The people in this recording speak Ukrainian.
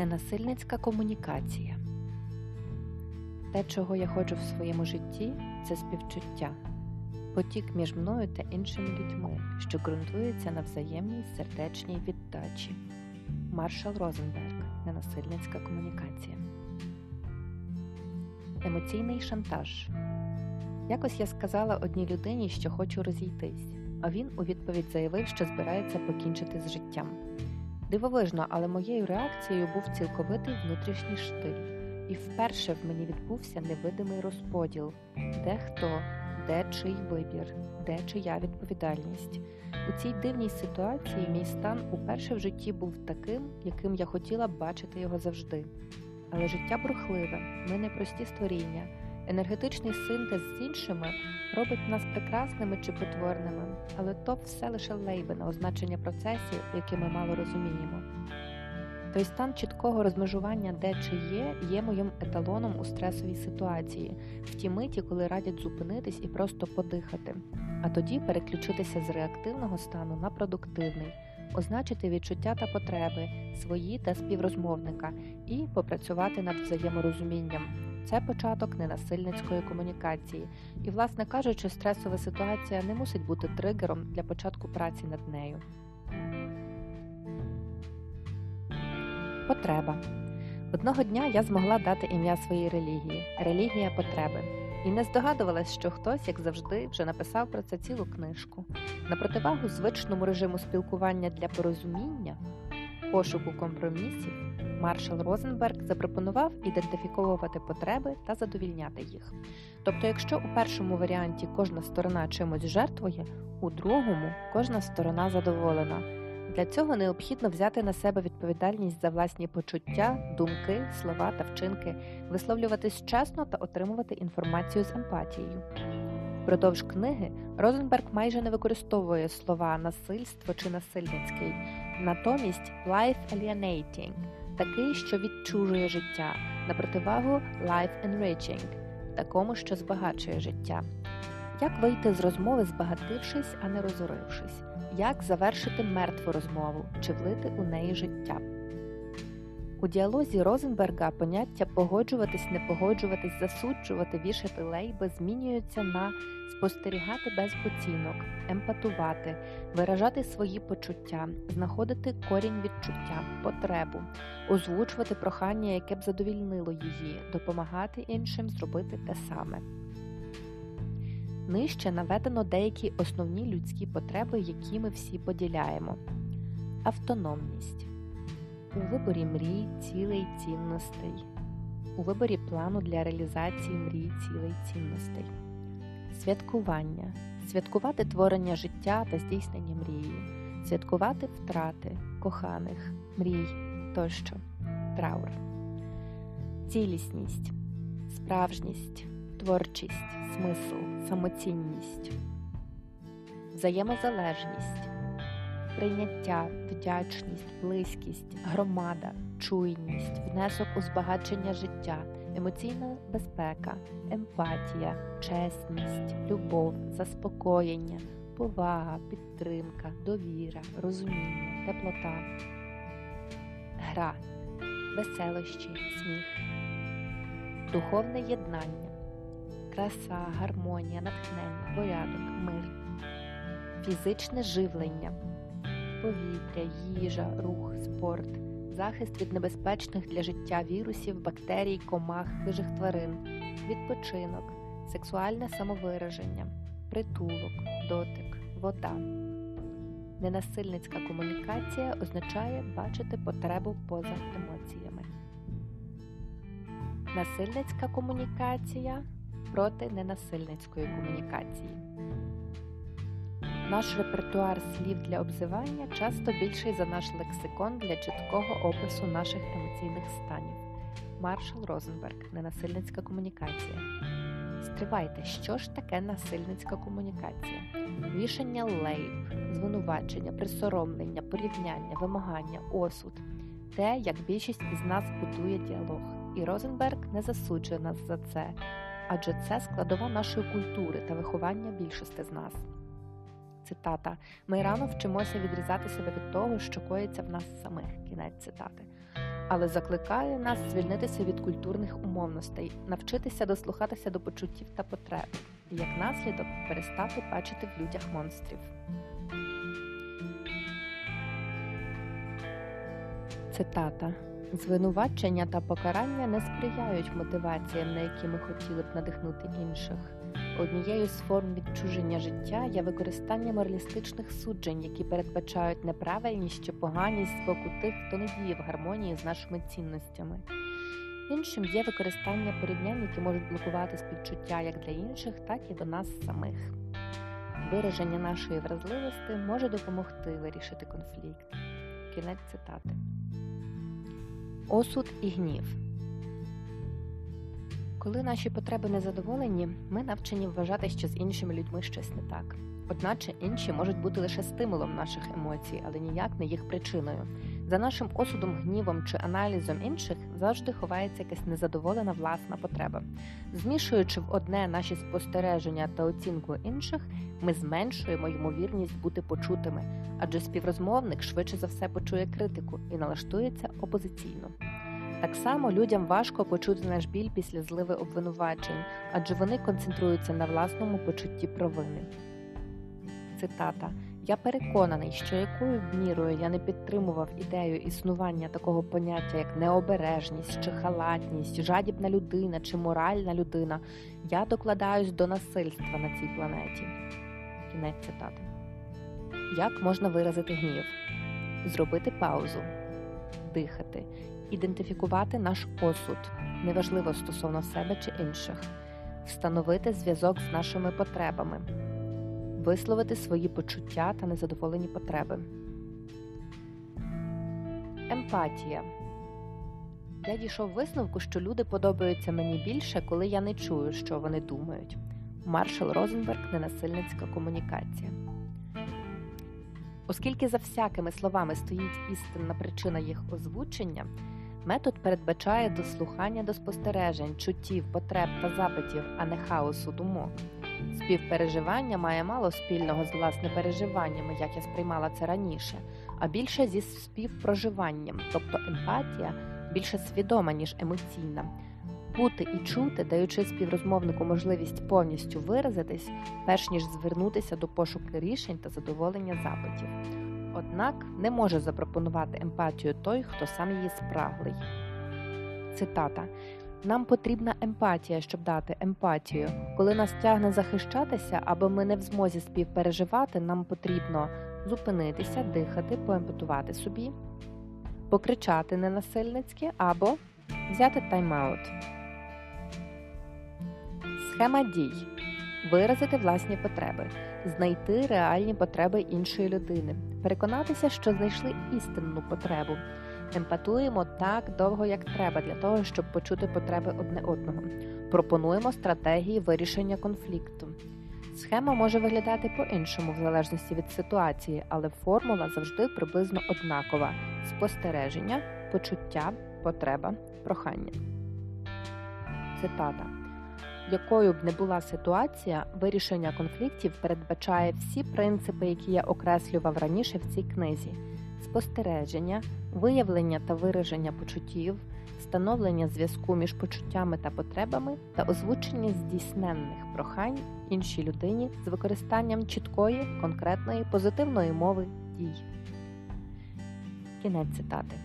Ненасильницька комунікація. Те, чого я хочу в своєму житті, це співчуття, потік між мною та іншими людьми, що ґрунтується на взаємній сердечній віддачі. Маршал Розенберг. Ненасильницька комунікація. Емоційний шантаж. Якось я сказала одній людині, що хочу розійтись, а він у відповідь заявив, що збирається покінчити з життям. Дивовижно, але моєю реакцією був цілковитий внутрішній штиль, і вперше в мені відбувся невидимий розподіл де хто, де чий вибір, де чия відповідальність. У цій дивній ситуації мій стан уперше в житті був таким, яким я хотіла б бачити його завжди. Але життя брухливе, ми не прості створіння. Енергетичний синтез з іншими робить нас прекрасними чи потворними, але то все лише лейби на означення процесів, які ми мало розуміємо. Той стан чіткого розмежування де чи є, є моїм еталоном у стресовій ситуації, в ті миті, коли радять зупинитись і просто подихати, а тоді переключитися з реактивного стану на продуктивний, означити відчуття та потреби, свої та співрозмовника, і попрацювати над взаєморозумінням. Це початок ненасильницької комунікації, і, власне кажучи, стресова ситуація не мусить бути тригером для початку праці над нею. Потреба. Одного дня я змогла дати ім'я своїй релігії релігія потреби. І не здогадувалась, що хтось, як завжди, вже написав про це цілу книжку. На противагу звичному режиму спілкування для порозуміння, пошуку компромісів, маршал Розенберг запропонував ідентифіковувати потреби та задовільняти їх. Тобто, якщо у першому варіанті кожна сторона чимось жертвує, у другому кожна сторона задоволена. Для цього необхідно взяти на себе відповідальність за власні почуття, думки, слова та вчинки, висловлюватись чесно та отримувати інформацію з емпатією. Впродовж книги Розенберг майже не використовує слова насильство чи насильницький, натомість life alienating – такий, що відчужує життя, на противагу life enriching – такому, що збагачує життя. Як вийти з розмови, збагатившись, а не розорившись? Як завершити мертву розмову чи влити у неї життя? У діалозі Розенберга поняття погоджуватись, не погоджуватись, засуджувати, вішати лейби змінюються на спостерігати без оцінок, емпатувати, виражати свої почуття, знаходити корінь відчуття, потребу, озвучувати прохання, яке б задовільнило її, допомагати іншим зробити те саме. Нижче наведено деякі основні людські потреби, які ми всі поділяємо. Автономність у виборі мрій, цілей, цінностей, у виборі плану для реалізації мрій, цілей, цінностей, святкування, святкувати творення життя та здійснення мрії, святкувати втрати, коханих, мрій тощо, траур, цілісність, справжність. Творчість, смисл, самоцінність, взаємозалежність, прийняття, вдячність, близькість, громада, чуйність, внесок у збагачення життя, емоційна безпека, емпатія, чесність, любов, заспокоєння, повага, підтримка, довіра, розуміння, теплота, гра, веселощі, сміх, духовне єднання краса, гармонія, натхнення, порядок, мир, фізичне живлення, повітря, їжа, рух, спорт, захист від небезпечних для життя вірусів, бактерій, комах, хижих тварин, відпочинок, сексуальне самовираження, притулок, дотик, вода. Ненасильницька комунікація означає бачити потребу поза емоціями. Насильницька комунікація проти ненасильницької комунікації. Наш репертуар слів для обзивання часто більший за наш лексикон для чіткого опису наших емоційних станів. Маршал Розенберг Ненасильницька комунікація. Стривайте, що ж таке насильницька комунікація? Вішання лейб, звинувачення, присоромлення, порівняння, вимагання, осуд те, як більшість із нас будує діалог. І Розенберг не засуджує нас за це, адже це складова нашої культури та виховання більшості з нас. Цитата Ми рано вчимося відрізати себе від того, що коїться в нас самих. Кінець цитати. але закликає нас звільнитися від культурних умовностей, навчитися дослухатися до почуттів та потреб, і як наслідок перестати бачити в людях монстрів. Цитата Звинувачення та покарання не сприяють мотиваціям, на які ми хотіли б надихнути інших. Однією з форм відчуження життя є використання моралістичних суджень, які передбачають неправильність чи поганість з боку тих, хто не діє в гармонії з нашими цінностями. Іншим є використання порівнянь, які можуть блокувати співчуття як для інших, так і до нас самих. Вираження нашої вразливості може допомогти вирішити конфлікт. Кінець цитати. Осуд і гнів. Коли наші потреби не задоволені, ми навчені вважати, що з іншими людьми щось не так. Одначе інші можуть бути лише стимулом наших емоцій, але ніяк не їх причиною. За нашим осудом, гнівом чи аналізом інших завжди ховається якась незадоволена власна потреба. Змішуючи в одне наші спостереження та оцінку інших, ми зменшуємо ймовірність бути почутими, адже співрозмовник швидше за все почує критику і налаштується опозиційно. Так само людям важко почути наш біль після зливи обвинувачень, адже вони концентруються на власному почутті провини. Цитата Я переконаний, що якою б мірою я не підтримував ідею існування такого поняття, як необережність чи халатність, жадібна людина чи моральна людина, я докладаюсь до насильства на цій планеті. Кінець цитати. Як можна виразити гнів? Зробити паузу, дихати, ідентифікувати наш осуд, неважливо стосовно себе чи інших, встановити зв'язок з нашими потребами, висловити свої почуття та незадоволені потреби. Емпатія. Я дійшов висновку, що люди подобаються мені більше, коли я не чую, що вони думають. Маршал Розенберг Ненасильницька комунікація. Оскільки за всякими словами стоїть істинна причина їх озвучення, метод передбачає дослухання до спостережень, чуттів, потреб та запитів, а не хаосу думок. Співпереживання має мало спільного з власне переживаннями, як я сприймала це раніше, а більше зі співпроживанням, тобто емпатія більше свідома, ніж емоційна. Бути і чути, даючи співрозмовнику можливість повністю виразитись, перш ніж звернутися до пошуку рішень та задоволення запитів. Однак не може запропонувати емпатію той, хто сам її спраглий. Цитата нам потрібна емпатія, щоб дати емпатію. Коли нас тягне захищатися, або ми не в змозі співпереживати, нам потрібно зупинитися, дихати, поемпатувати собі, покричати ненасильницьки або взяти тайм-аут. Схема дій. Виразити власні потреби, знайти реальні потреби іншої людини, переконатися, що знайшли істинну потребу. Емпатуємо так довго, як треба, для того, щоб почути потреби одне одного. Пропонуємо стратегії вирішення конфлікту. Схема може виглядати по-іншому, в залежності від ситуації, але формула завжди приблизно однакова: спостереження, почуття, потреба, прохання. Цитата. Якою б не була ситуація, вирішення конфліктів передбачає всі принципи, які я окреслював раніше в цій книзі: спостереження, виявлення та вираження почуттів, встановлення зв'язку між почуттями та потребами та озвучення здійсненних прохань іншій людині з використанням чіткої, конкретної, позитивної мови дій. Кінець цитати.